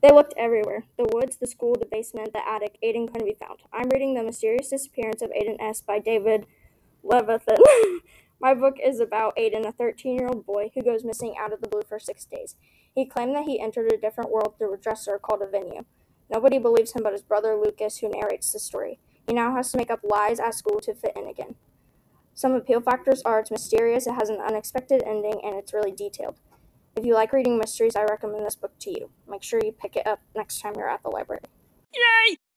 They looked everywhere the woods, the school, the basement, the attic. Aidan couldn't be found. I'm reading The Mysterious Disappearance of Aidan S. by David Levithan. My book is about Aidan, a 13 year old boy who goes missing out of the blue for six days. He claimed that he entered a different world through a dresser called Aveinieu. Nobody believes him but his brother Lucas, who narrates the story. He now has to make up lies at school to fit in again. Some appeal factors are it's mysterious, it has an unexpected ending, and it's really detailed. If you like reading mysteries, I recommend this book to you. Make sure you pick it up next time you're at the library. Yay!